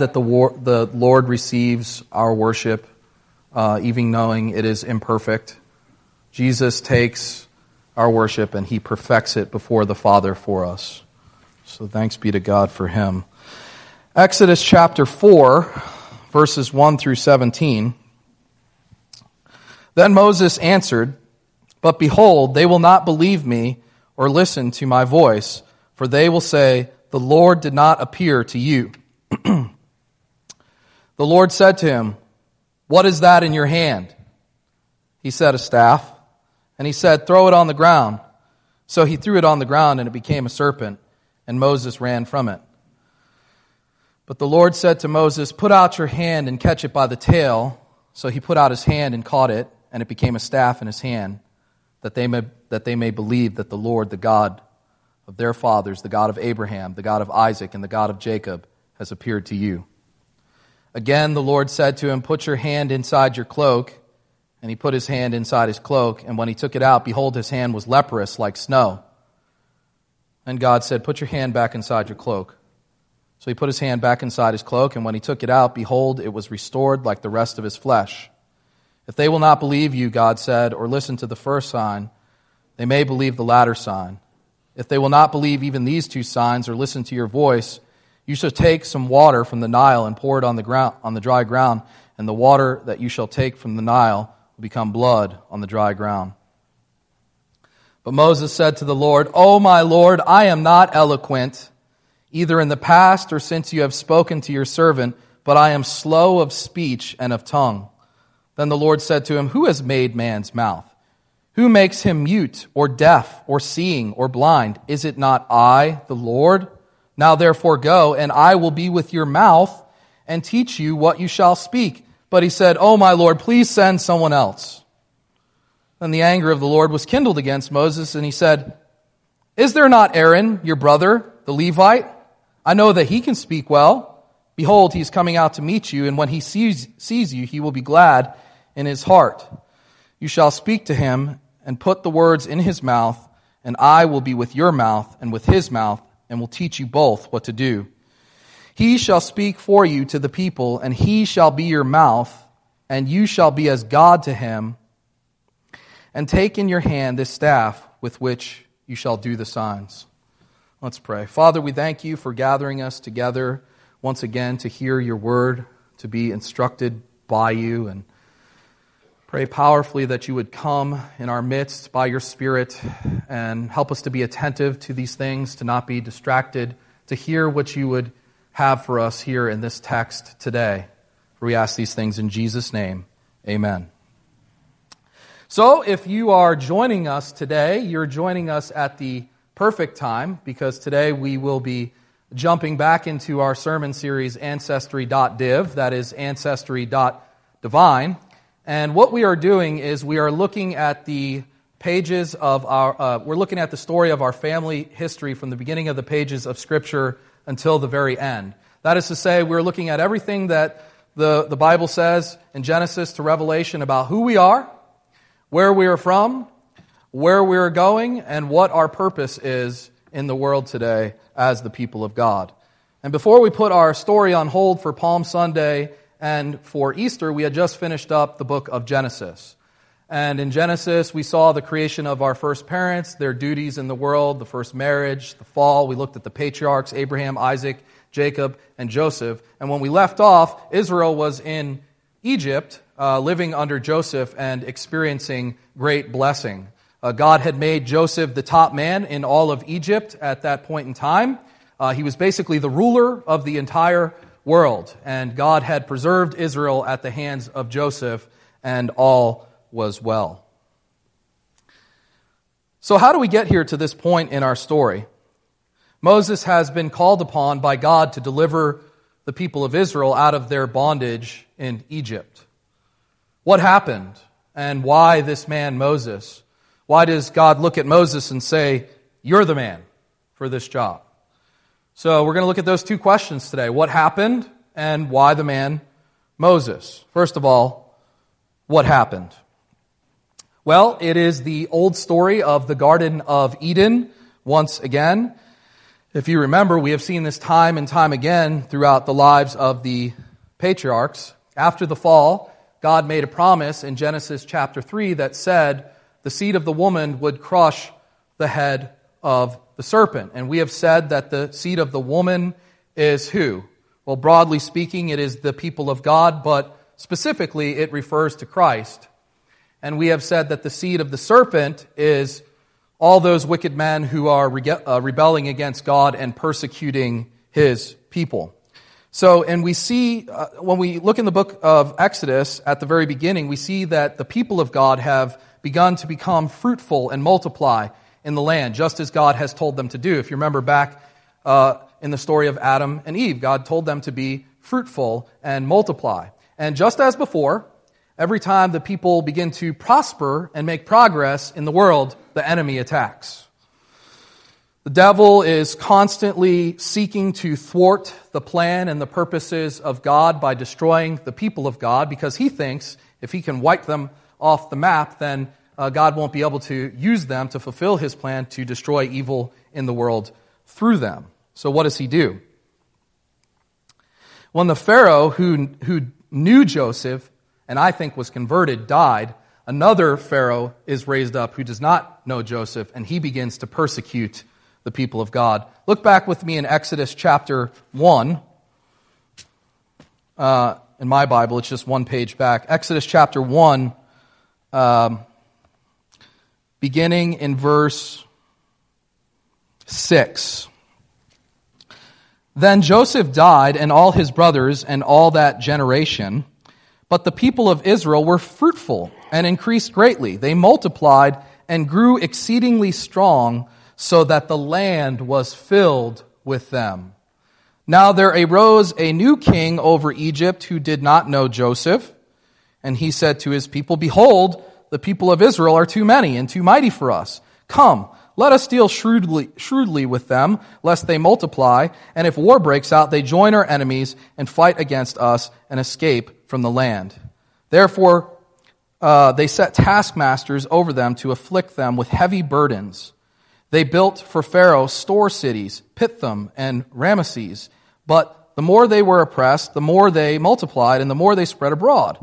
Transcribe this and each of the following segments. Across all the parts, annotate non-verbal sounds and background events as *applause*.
that the, war, the Lord receives our worship, uh, even knowing it is imperfect. Jesus takes our worship and he perfects it before the Father for us. So thanks be to God for him. Exodus chapter 4, verses 1 through 17. Then Moses answered, But behold, they will not believe me or listen to my voice, for they will say, The Lord did not appear to you. *clears throat* The Lord said to him, What is that in your hand? He said, A staff. And he said, Throw it on the ground. So he threw it on the ground, and it became a serpent, and Moses ran from it. But the Lord said to Moses, Put out your hand and catch it by the tail. So he put out his hand and caught it, and it became a staff in his hand, that they may, that they may believe that the Lord, the God of their fathers, the God of Abraham, the God of Isaac, and the God of Jacob, has appeared to you. Again, the Lord said to him, Put your hand inside your cloak. And he put his hand inside his cloak, and when he took it out, behold, his hand was leprous like snow. And God said, Put your hand back inside your cloak. So he put his hand back inside his cloak, and when he took it out, behold, it was restored like the rest of his flesh. If they will not believe you, God said, or listen to the first sign, they may believe the latter sign. If they will not believe even these two signs or listen to your voice, you shall take some water from the Nile and pour it on the, ground, on the dry ground, and the water that you shall take from the Nile will become blood on the dry ground. But Moses said to the Lord, O my Lord, I am not eloquent, either in the past or since you have spoken to your servant, but I am slow of speech and of tongue. Then the Lord said to him, Who has made man's mouth? Who makes him mute or deaf or seeing or blind? Is it not I, the Lord? Now therefore go, and I will be with your mouth and teach you what you shall speak. But he said, Oh, my Lord, please send someone else. Then the anger of the Lord was kindled against Moses, and he said, Is there not Aaron, your brother, the Levite? I know that he can speak well. Behold, he is coming out to meet you, and when he sees, sees you, he will be glad in his heart. You shall speak to him and put the words in his mouth, and I will be with your mouth and with his mouth and will teach you both what to do. He shall speak for you to the people, and he shall be your mouth, and you shall be as God to him. And take in your hand this staff with which you shall do the signs. Let's pray. Father, we thank you for gathering us together once again to hear your word, to be instructed by you, and Pray powerfully that you would come in our midst by your Spirit and help us to be attentive to these things, to not be distracted, to hear what you would have for us here in this text today. We ask these things in Jesus' name. Amen. So, if you are joining us today, you're joining us at the perfect time because today we will be jumping back into our sermon series, Ancestry.div, that is Ancestry.divine. And what we are doing is we are looking at the pages of our, uh, we're looking at the story of our family history from the beginning of the pages of Scripture until the very end. That is to say, we're looking at everything that the, the Bible says in Genesis to Revelation about who we are, where we are from, where we are going, and what our purpose is in the world today as the people of God. And before we put our story on hold for Palm Sunday and for Easter, we had just finished up the book of Genesis. And in Genesis, we saw the creation of our first parents, their duties in the world, the first marriage, the fall. We looked at the patriarchs, Abraham, Isaac, Jacob, and Joseph. And when we left off, Israel was in Egypt, uh, living under Joseph and experiencing great blessing. Uh, God had made Joseph the top man in all of Egypt at that point in time. Uh, he was basically the ruler of the entire world. And God had preserved Israel at the hands of Joseph, and all was well. So, how do we get here to this point in our story? Moses has been called upon by God to deliver the people of Israel out of their bondage in Egypt. What happened and why this man Moses? Why does God look at Moses and say, You're the man for this job? So we're going to look at those two questions today. What happened and why the man Moses? First of all, what happened? Well, it is the old story of the Garden of Eden once again. If you remember, we have seen this time and time again throughout the lives of the patriarchs. After the fall, God made a promise in Genesis chapter 3 that said the seed of the woman would crush the head of the serpent. And we have said that the seed of the woman is who? Well, broadly speaking, it is the people of God, but specifically it refers to Christ. And we have said that the seed of the serpent is all those wicked men who are uh, rebelling against God and persecuting his people. So, and we see, uh, when we look in the book of Exodus at the very beginning, we see that the people of God have begun to become fruitful and multiply in the land, just as God has told them to do. If you remember back uh, in the story of Adam and Eve, God told them to be fruitful and multiply. And just as before, every time the people begin to prosper and make progress in the world, the enemy attacks. The devil is constantly seeking to thwart the plan and the purposes of God by destroying the people of God because he thinks if he can wipe them off the map, then uh, God won't be able to use them to fulfill his plan to destroy evil in the world through them. So, what does he do? When the Pharaoh who, who knew Joseph and I think was converted died, another Pharaoh is raised up who does not know Joseph, and he begins to persecute the people of God. Look back with me in Exodus chapter 1. Uh, in my Bible, it's just one page back. Exodus chapter 1, um, beginning in verse 6. Then Joseph died, and all his brothers, and all that generation. But the people of Israel were fruitful and increased greatly. They multiplied and grew exceedingly strong so that the land was filled with them. Now there arose a new king over Egypt who did not know Joseph. And he said to his people, Behold, the people of Israel are too many and too mighty for us. Come, let us deal shrewdly, shrewdly with them, lest they multiply. And if war breaks out, they join our enemies and fight against us and escape from the land. Therefore, uh, they set taskmasters over them to afflict them with heavy burdens. They built for Pharaoh store cities, Pithom and Ramesses. But the more they were oppressed, the more they multiplied, and the more they spread abroad.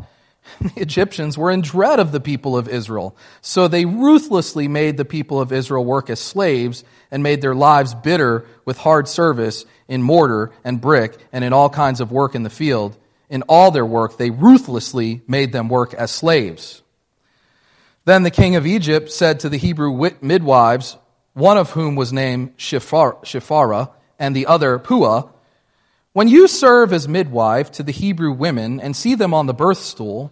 *laughs* The Egyptians were in dread of the people of Israel. So they ruthlessly made the people of Israel work as slaves and made their lives bitter with hard service in mortar and brick and in all kinds of work in the field. In all their work, they ruthlessly made them work as slaves. Then the king of Egypt said to the Hebrew midwives, one of whom was named Shiphrah, and the other Puah, When you serve as midwife to the Hebrew women and see them on the birth stool,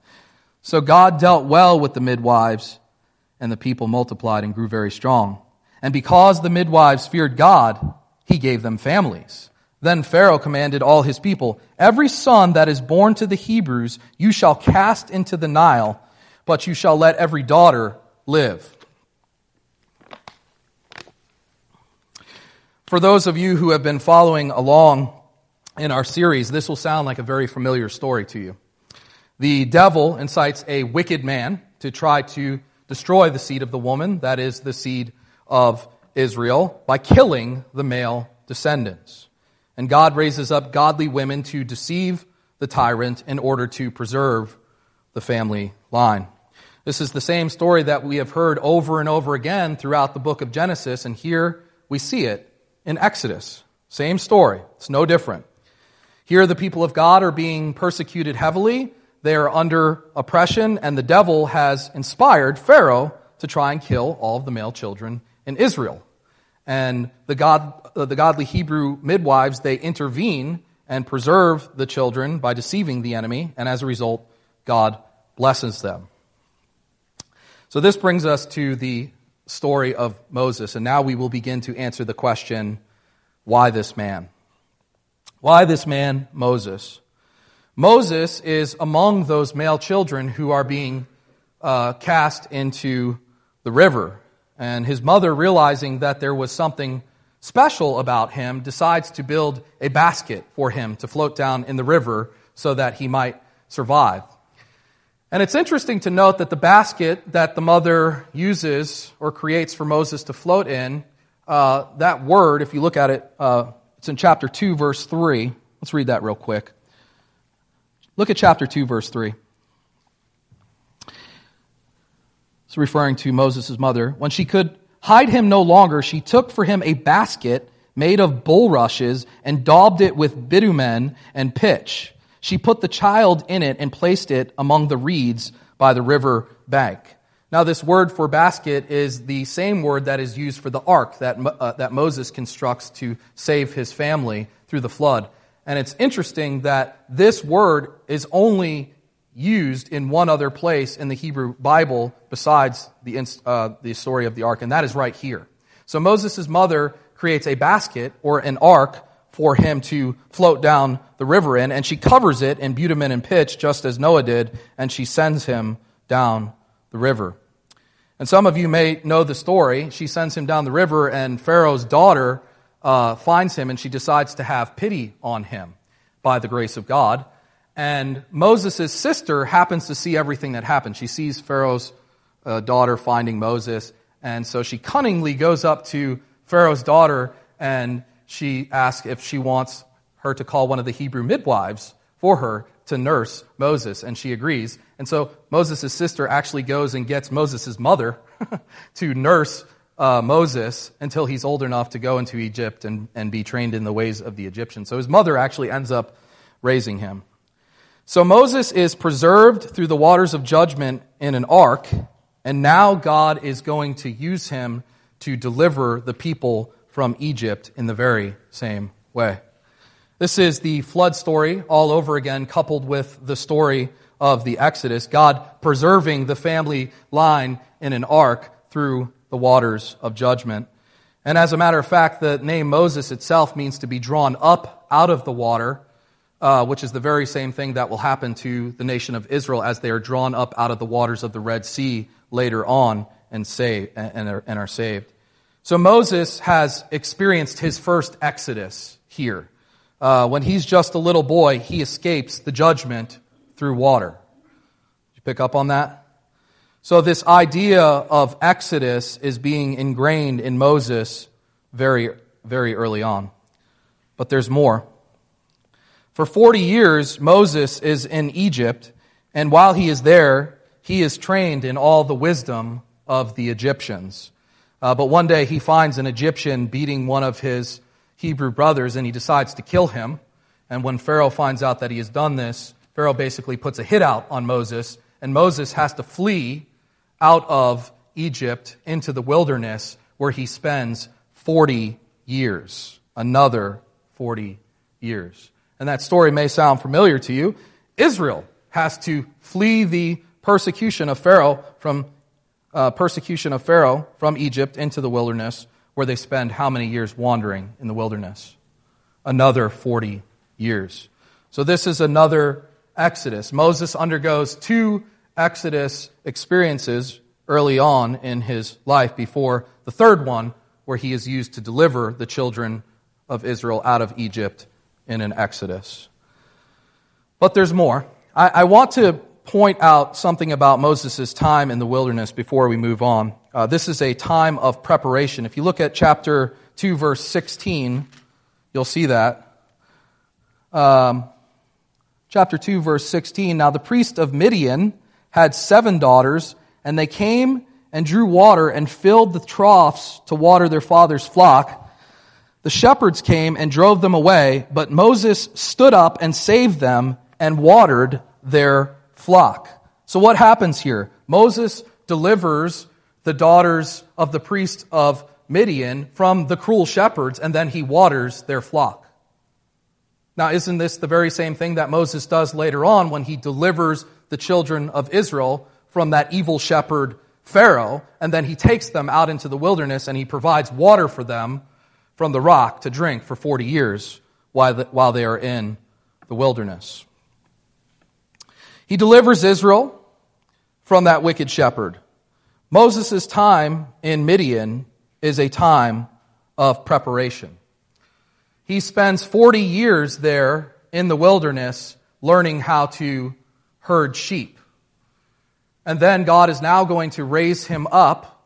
So God dealt well with the midwives, and the people multiplied and grew very strong. And because the midwives feared God, he gave them families. Then Pharaoh commanded all his people, Every son that is born to the Hebrews you shall cast into the Nile, but you shall let every daughter live. For those of you who have been following along in our series, this will sound like a very familiar story to you. The devil incites a wicked man to try to destroy the seed of the woman, that is, the seed of Israel, by killing the male descendants. And God raises up godly women to deceive the tyrant in order to preserve the family line. This is the same story that we have heard over and over again throughout the book of Genesis, and here we see it in Exodus. Same story. It's no different. Here, the people of God are being persecuted heavily. They are under oppression, and the devil has inspired Pharaoh to try and kill all of the male children in Israel. And the, God, uh, the godly Hebrew midwives, they intervene and preserve the children by deceiving the enemy, and as a result, God blesses them. So this brings us to the story of Moses. And now we will begin to answer the question why this man? Why this man, Moses? Moses is among those male children who are being uh, cast into the river. And his mother, realizing that there was something special about him, decides to build a basket for him to float down in the river so that he might survive. And it's interesting to note that the basket that the mother uses or creates for Moses to float in, uh, that word, if you look at it, uh, it's in chapter 2, verse 3. Let's read that real quick. Look at chapter 2, verse 3. It's referring to Moses' mother. When she could hide him no longer, she took for him a basket made of bulrushes and daubed it with bitumen and pitch. She put the child in it and placed it among the reeds by the river bank. Now, this word for basket is the same word that is used for the ark that, uh, that Moses constructs to save his family through the flood. And it's interesting that this word is only used in one other place in the Hebrew Bible besides the, uh, the story of the ark, and that is right here. So Moses' mother creates a basket or an ark for him to float down the river in, and she covers it in bitumen and pitch, just as Noah did, and she sends him down the river. And some of you may know the story. She sends him down the river, and Pharaoh's daughter uh, finds him, and she decides to have pity on him by the grace of God. And Moses' sister happens to see everything that happens. She sees Pharaoh's uh, daughter finding Moses, and so she cunningly goes up to Pharaoh's daughter and she asks if she wants her to call one of the Hebrew midwives for her to nurse Moses, and she agrees. And so Moses' sister actually goes and gets Moses' mother *laughs* to nurse uh, Moses until he's old enough to go into Egypt and, and be trained in the ways of the Egyptians. So his mother actually ends up raising him. So Moses is preserved through the waters of judgment in an ark, and now God is going to use him to deliver the people from Egypt in the very same way. This is the flood story all over again, coupled with the story of the Exodus, God preserving the family line in an ark through the waters of judgment. And as a matter of fact, the name Moses itself means to be drawn up out of the water, uh, which is the very same thing that will happen to the nation of Israel as they are drawn up out of the waters of the Red Sea later on and, save, and, are, and are saved. So Moses has experienced his first exodus here. Uh, when he's just a little boy, he escapes the judgment through water. Did you pick up on that? So this idea of exodus is being ingrained in Moses very, very early on. But there's more. For 40 years, Moses is in Egypt, and while he is there, he is trained in all the wisdom of the Egyptians. Uh, but one day he finds an Egyptian beating one of his Hebrew brothers and he decides to kill him. And when Pharaoh finds out that he has done this, Pharaoh basically puts a hit out on Moses, and Moses has to flee out of Egypt into the wilderness where he spends 40 years. Another 40 years. And that story may sound familiar to you. Israel has to flee the persecution of Pharaoh from uh, persecution of Pharaoh from Egypt into the wilderness, where they spend how many years wandering in the wilderness? Another 40 years. So this is another Exodus. Moses undergoes two Exodus experiences early on in his life before the third one, where he is used to deliver the children of Israel out of Egypt in an Exodus. But there's more. I, I want to point out something about Moses' time in the wilderness before we move on. Uh, this is a time of preparation. If you look at chapter 2, verse 16, you'll see that. Um, chapter 2, verse 16. Now the priest of Midian had seven daughters, and they came and drew water and filled the troughs to water their father's flock. The shepherds came and drove them away, but Moses stood up and saved them and watered their flock. So what happens here? Moses delivers the daughters of the priest of Midian from the cruel shepherds, and then he waters their flock. Now, isn't this the very same thing that Moses does later on when he delivers the children of Israel from that evil shepherd Pharaoh, and then he takes them out into the wilderness and he provides water for them from the rock to drink for 40 years while they are in the wilderness. He delivers Israel from that wicked shepherd. Moses' time in Midian is a time of preparation. He spends 40 years there in the wilderness learning how to herd sheep. And then God is now going to raise him up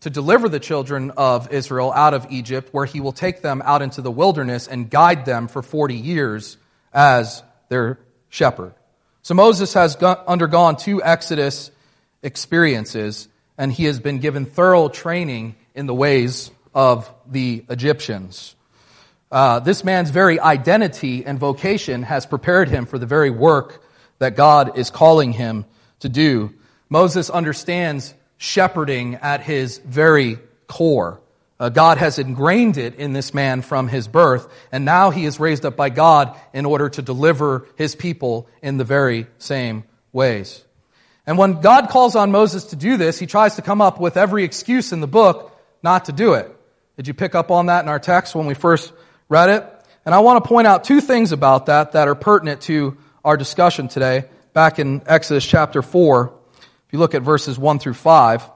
to deliver the children of Israel out of Egypt, where he will take them out into the wilderness and guide them for 40 years as their shepherd. So Moses has undergone two Exodus experiences, and he has been given thorough training in the ways of the Egyptians. Uh, this man's very identity and vocation has prepared him for the very work that God is calling him to do. Moses understands shepherding at his very core. Uh, God has ingrained it in this man from his birth, and now he is raised up by God in order to deliver his people in the very same ways. And when God calls on Moses to do this, he tries to come up with every excuse in the book not to do it. Did you pick up on that in our text when we first read it? And I want to point out two things about that that are pertinent to our discussion today, back in Exodus chapter 4. If you look at verses 1 through 5.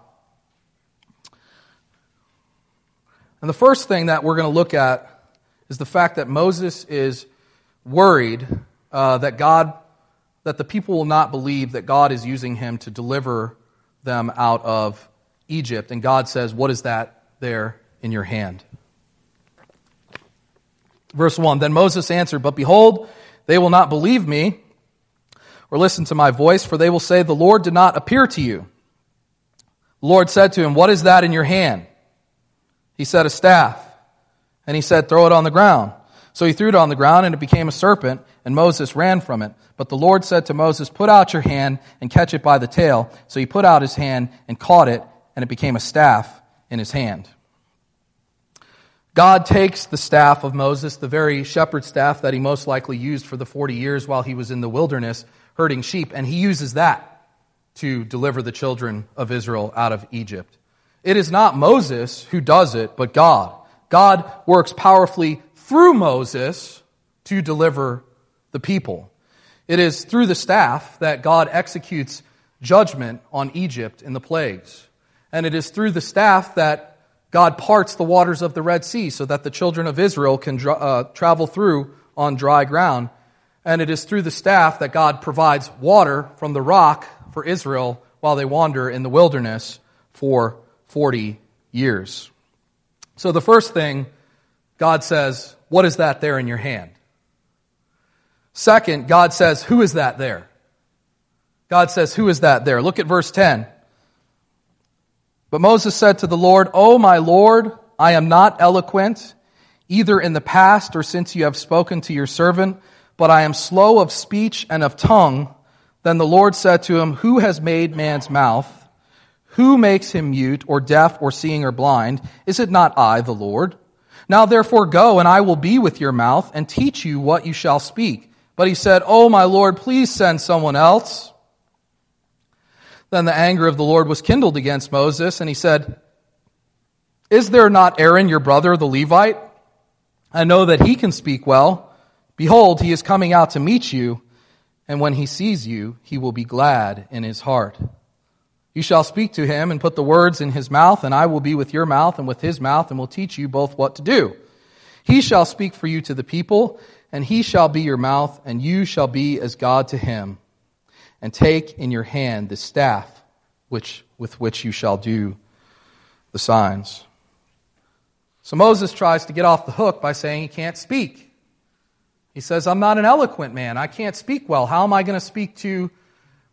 And the first thing that we're going to look at is the fact that Moses is worried uh, that God, that the people will not believe that God is using him to deliver them out of Egypt. And God says, What is that there in your hand. Verse 1 Then Moses answered, But behold, they will not believe me or listen to my voice, for they will say, The Lord did not appear to you. The Lord said to him, What is that in your hand? He said, A staff. And he said, Throw it on the ground. So he threw it on the ground, and it became a serpent, and Moses ran from it. But the Lord said to Moses, Put out your hand and catch it by the tail. So he put out his hand and caught it, and it became a staff in his hand. God takes the staff of Moses, the very shepherd staff that he most likely used for the 40 years while he was in the wilderness herding sheep, and he uses that to deliver the children of Israel out of Egypt. It is not Moses who does it, but God. God works powerfully through Moses to deliver the people. It is through the staff that God executes judgment on Egypt in the plagues. And it is through the staff that God parts the waters of the Red Sea so that the children of Israel can uh, travel through on dry ground. And it is through the staff that God provides water from the rock for Israel while they wander in the wilderness for 40 years. So the first thing, God says, What is that there in your hand? Second, God says, Who is that there? God says, Who is that there? Look at verse 10. But Moses said to the Lord, O my Lord, I am not eloquent, either in the past or since you have spoken to your servant, but I am slow of speech and of tongue. Then the Lord said to him, Who has made man's mouth? Who makes him mute or deaf or seeing or blind? Is it not I, the Lord? Now therefore go, and I will be with your mouth and teach you what you shall speak. But he said, Oh my Lord, please send someone else. Then the anger of the Lord was kindled against Moses, and he said, Is there not Aaron, your brother, the Levite? I know that he can speak well. Behold, he is coming out to meet you, and when he sees you, he will be glad in his heart. You shall speak to him and put the words in his mouth, and I will be with your mouth and with his mouth, and will teach you both what to do. He shall speak for you to the people, and he shall be your mouth, and you shall be as God to him and take in your hand the staff which, with which you shall do the signs. So Moses tries to get off the hook by saying he can't speak. He says, I'm not an eloquent man. I can't speak well. How am I going to speak to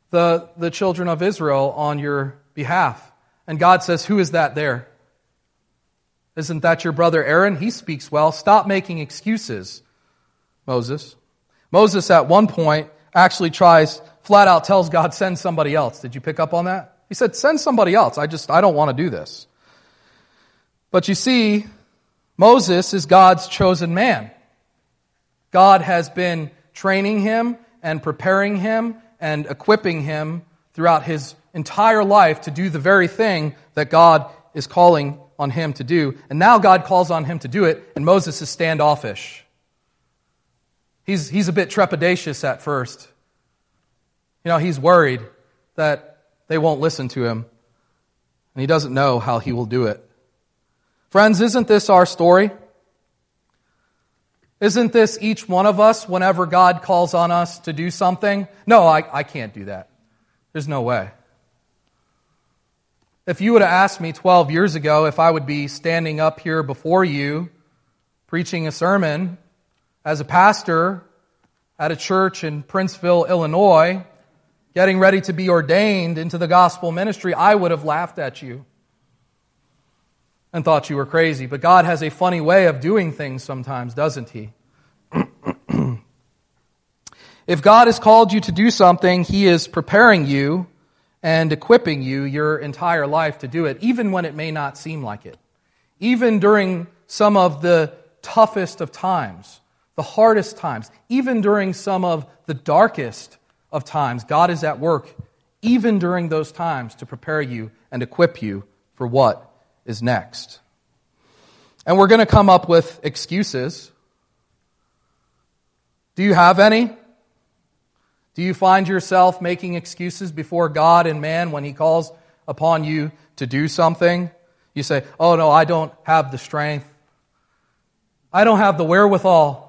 the, the children of Israel on your behalf? And God says, Who is that there? Isn't that your brother Aaron? He speaks well. Stop making excuses, Moses. Moses, at one point, actually tries flat out tells God, send somebody else. Did you pick up on that? He said, send somebody else. I just, I don't want to do this. But you see, Moses is God's chosen man. God has been training him and preparing him and equipping him throughout his entire life to do the very thing that God is calling on him to do. And now God calls on him to do it, and Moses is standoffish. He's, he's a bit trepidatious at first. You know, he's worried that they won't listen to him, and he doesn't know how he will do it. Friends, isn't this our story? Isn't this each one of us whenever God calls on us to do something? No, I, I can't do that. There's no way. If you would have asked me 12 years ago if I would be standing up here before you preaching a sermon as a pastor at a church in Princeville, Illinois, getting ready to be ordained into the gospel ministry, I would have laughed at you and thought you were crazy. But God has a funny way of doing things sometimes, doesn't He? *clears throat* if God has called you to do something, He is preparing you and equipping you your entire life to do it, even when it may not seem like it. Even during some of the toughest of times, the hardest times, even during some of the darkest of times, God is at work, even during those times, to prepare you and equip you for what is next. And we're going to come up with excuses. Do you have any? Do you find yourself making excuses before God and man when He calls upon you to do something? You say, Oh, no, I don't have the strength. I don't have the wherewithal.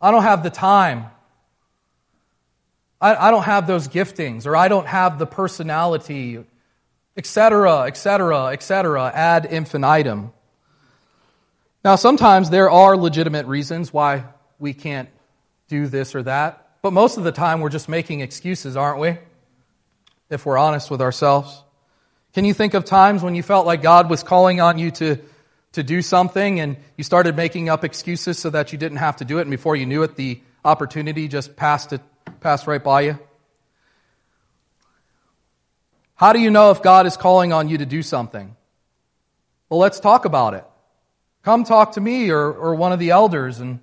I don't have the time. I, I don't have those giftings, or I don't have the personality, etc., etc., etc., ad infinitum. Now, sometimes there are legitimate reasons why we can't do this or that, but most of the time we're just making excuses, aren't we? If we're honest with ourselves. Can you think of times when you felt like God was calling on you to, to do something and you started making up excuses so that you didn't have to do it, and before you knew it, the opportunity just passed, it, passed right by you? How do you know if God is calling on you to do something? Well, let's talk about it. Come talk to me or, or one of the elders, and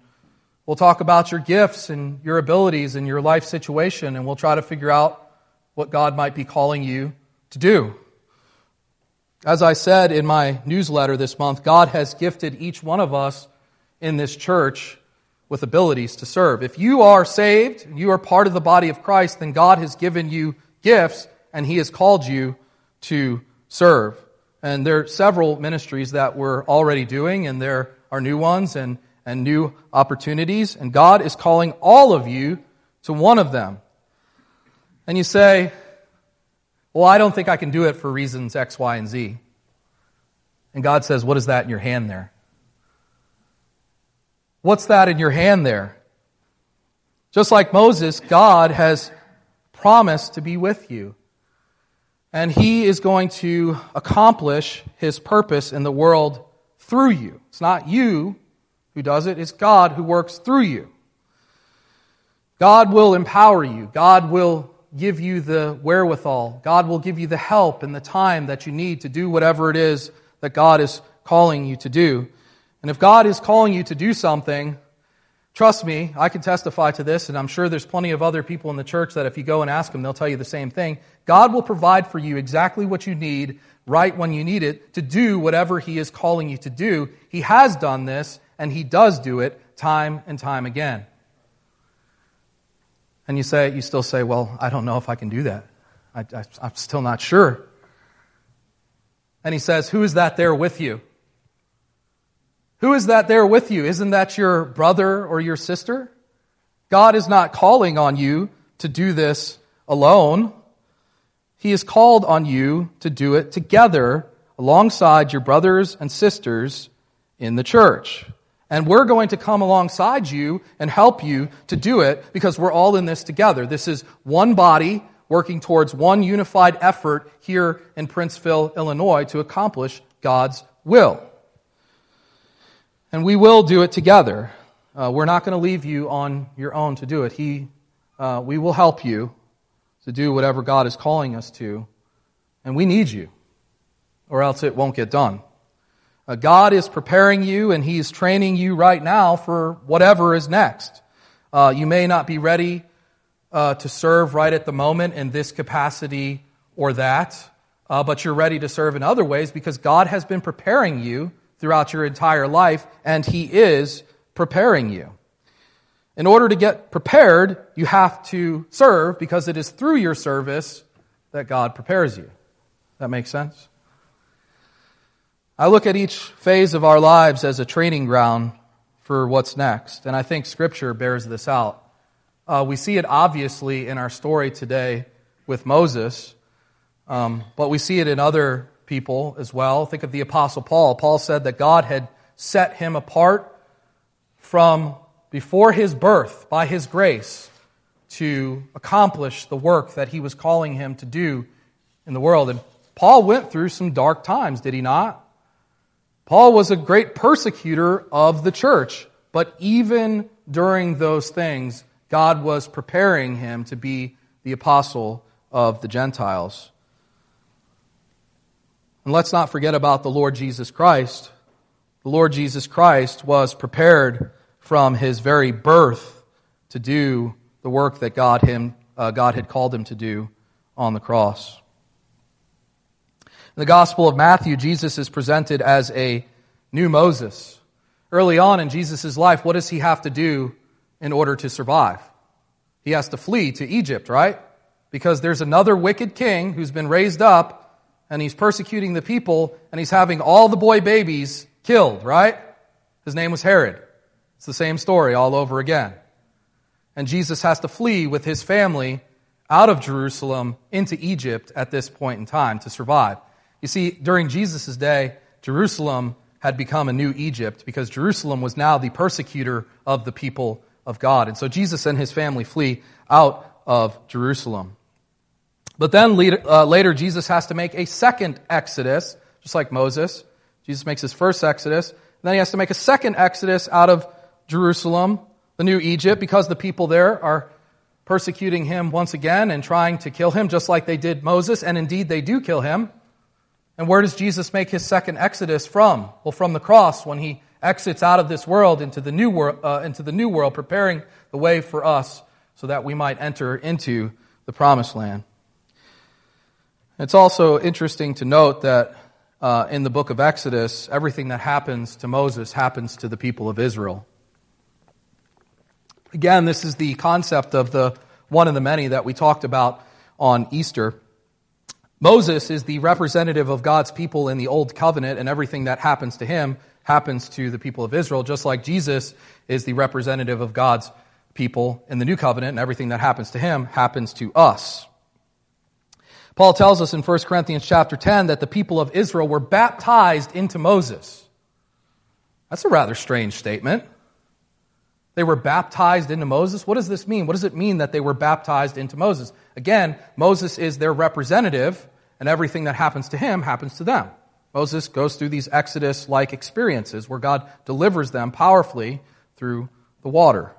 we'll talk about your gifts and your abilities and your life situation, and we'll try to figure out what God might be calling you to do. As I said in my newsletter this month, God has gifted each one of us in this church with abilities to serve. If you are saved, you are part of the body of Christ, then God has given you gifts and He has called you to serve. And there are several ministries that we're already doing, and there are new ones and, and new opportunities. And God is calling all of you to one of them. And you say, Well, I don't think I can do it for reasons X, Y, and Z. And God says, What is that in your hand there? What's that in your hand there? Just like Moses, God has promised to be with you. And he is going to accomplish his purpose in the world through you. It's not you who does it, it's God who works through you. God will empower you. God will give you the wherewithal. God will give you the help and the time that you need to do whatever it is that God is calling you to do. And if God is calling you to do something, Trust me, I can testify to this, and I'm sure there's plenty of other people in the church that if you go and ask them, they'll tell you the same thing. God will provide for you exactly what you need right when you need it to do whatever He is calling you to do. He has done this, and He does do it time and time again. And you say, you still say, well, I don't know if I can do that. I, I, I'm still not sure. And He says, who is that there with you? Who is that there with you? Isn't that your brother or your sister? God is not calling on you to do this alone. He has called on you to do it together alongside your brothers and sisters in the church. And we're going to come alongside you and help you to do it because we're all in this together. This is one body working towards one unified effort here in Princeville, Illinois to accomplish God's will. And we will do it together. Uh, we're not going to leave you on your own to do it. He, uh, we will help you to do whatever God is calling us to. And we need you, or else it won't get done. Uh, God is preparing you and He's training you right now for whatever is next. Uh, you may not be ready uh, to serve right at the moment in this capacity or that. uh, but you're ready to serve in other ways because God has been preparing you throughout your entire life, and He is preparing you. In order to get prepared, you have to serve because it is through your service that God prepares you. That makes sense? I look at each phase of our lives as a training ground for what's next, and I think Scripture bears this out. Uh, we see it obviously in our story today with Moses, um, but we see it in other people as well. Think of the Apostle Paul. Paul said that God had set him apart from before his birth by his grace to accomplish the work that he was calling him to do in the world. And Paul went through some dark times, did he not? Paul was a great persecutor of the church, but even during those things, God was preparing him to be the apostle of the Gentiles. And let's not forget about the Lord Jesus Christ. The Lord Jesus Christ was prepared from his very birth to do the work that God, him, uh, God had called him to do on the cross. In the Gospel of Matthew, Jesus is presented as a new Moses. Early on in Jesus' life, what does he have to do in order to survive? He has to flee to Egypt, right? Because there's another wicked king who's been raised up and he's persecuting the people and he's having all the boy babies killed, right? His name was Herod. It's the same story all over again. And Jesus has to flee with his family out of Jerusalem into Egypt at this point in time to survive. You see, during Jesus' day, Jerusalem had become a new Egypt because Jerusalem was now the persecutor of the people of God. And so Jesus and his family flee out of Jerusalem. But then later, uh, later, Jesus has to make a second exodus, just like Moses. Jesus makes his first exodus. Then he has to make a second exodus out of Jerusalem, the new Egypt, because the people there are persecuting him once again and trying to kill him, just like they did Moses, and indeed they do kill him. And where does Jesus make his second exodus from? Well, from the cross, when he exits out of this world into the new uh, into the new world, preparing the way for us so that we might enter into the promised land. It's also interesting to note that uh, in the book of Exodus, everything that happens to Moses happens to the people of Israel. Again, this is the concept of the one of the many that we talked about on Easter. Moses is the representative of God's people in the Old Covenant, and everything that happens to him happens to the people of Israel, just like Jesus is the representative of God's people in the New Covenant, and everything that happens to him happens to us. Paul tells us in 1 Corinthians chapter 10 that the people of Israel were baptized into Moses. That's a rather strange statement. They were baptized into Moses. What does this mean? What does it mean that they were baptized into Moses? Again, Moses is their representative, and everything that happens to him happens to them. Moses goes through these Exodus like experiences where God delivers them powerfully through the water.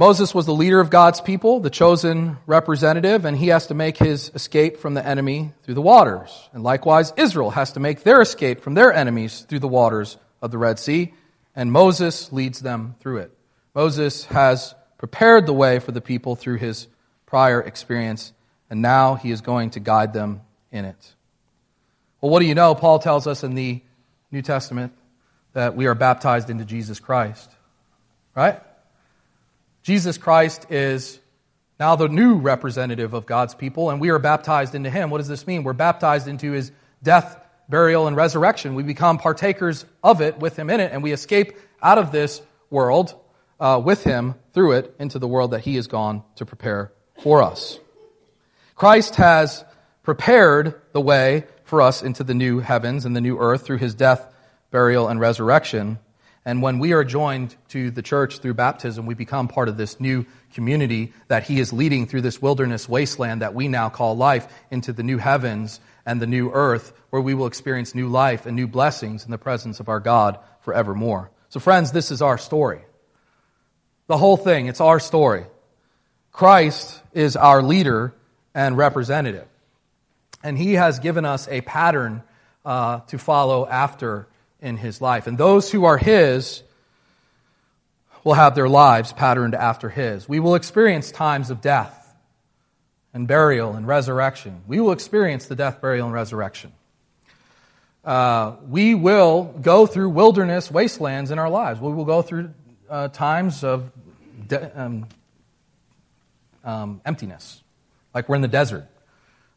Moses was the leader of God's people, the chosen representative, and he has to make his escape from the enemy through the waters. And likewise, Israel has to make their escape from their enemies through the waters of the Red Sea and Moses leads them through it. Moses has prepared the way for the people through his prior experience, and now he is going to guide them in it. Well, what do you know? Paul tells us in the New Testament that we are baptized into Jesus Christ. Right? Jesus Christ is now the new representative of God's people, and we are baptized into him. What does this mean? We're baptized into his death, burial, and resurrection. We become partakers of it with him in it, and we escape out of this world uh, with him through it into the world that he has gone to prepare for us. Christ has prepared the way for us into the new heavens and the new earth through his death, burial, and resurrection. And when we are joined to the church through baptism, we become part of this new community that he is leading through this wilderness wasteland that we now call life into the new heavens and the new earth where we will experience new life and new blessings in the presence of our God forevermore. So, friends, this is our story. The whole thing, it's our story. Christ is our leader and representative. And he has given us a pattern uh, to follow after in his life. And those who are his will have their lives patterned after his. We will experience times of death and burial and resurrection. We will experience the death, burial, and resurrection. Uh, we will go through wilderness wastelands in our lives. We will go through uh, times of de- um, um, emptiness, like we're in the desert.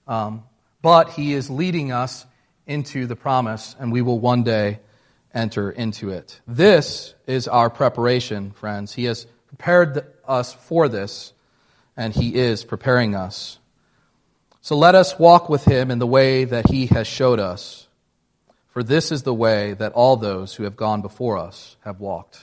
Um, but He is leading us into the promise, and we will one day enter into it. This is our preparation, friends. He has prepared us for this, and He is preparing us. So let us walk with Him in the way that He has showed us, for this is the way that all those who have gone before us have walked.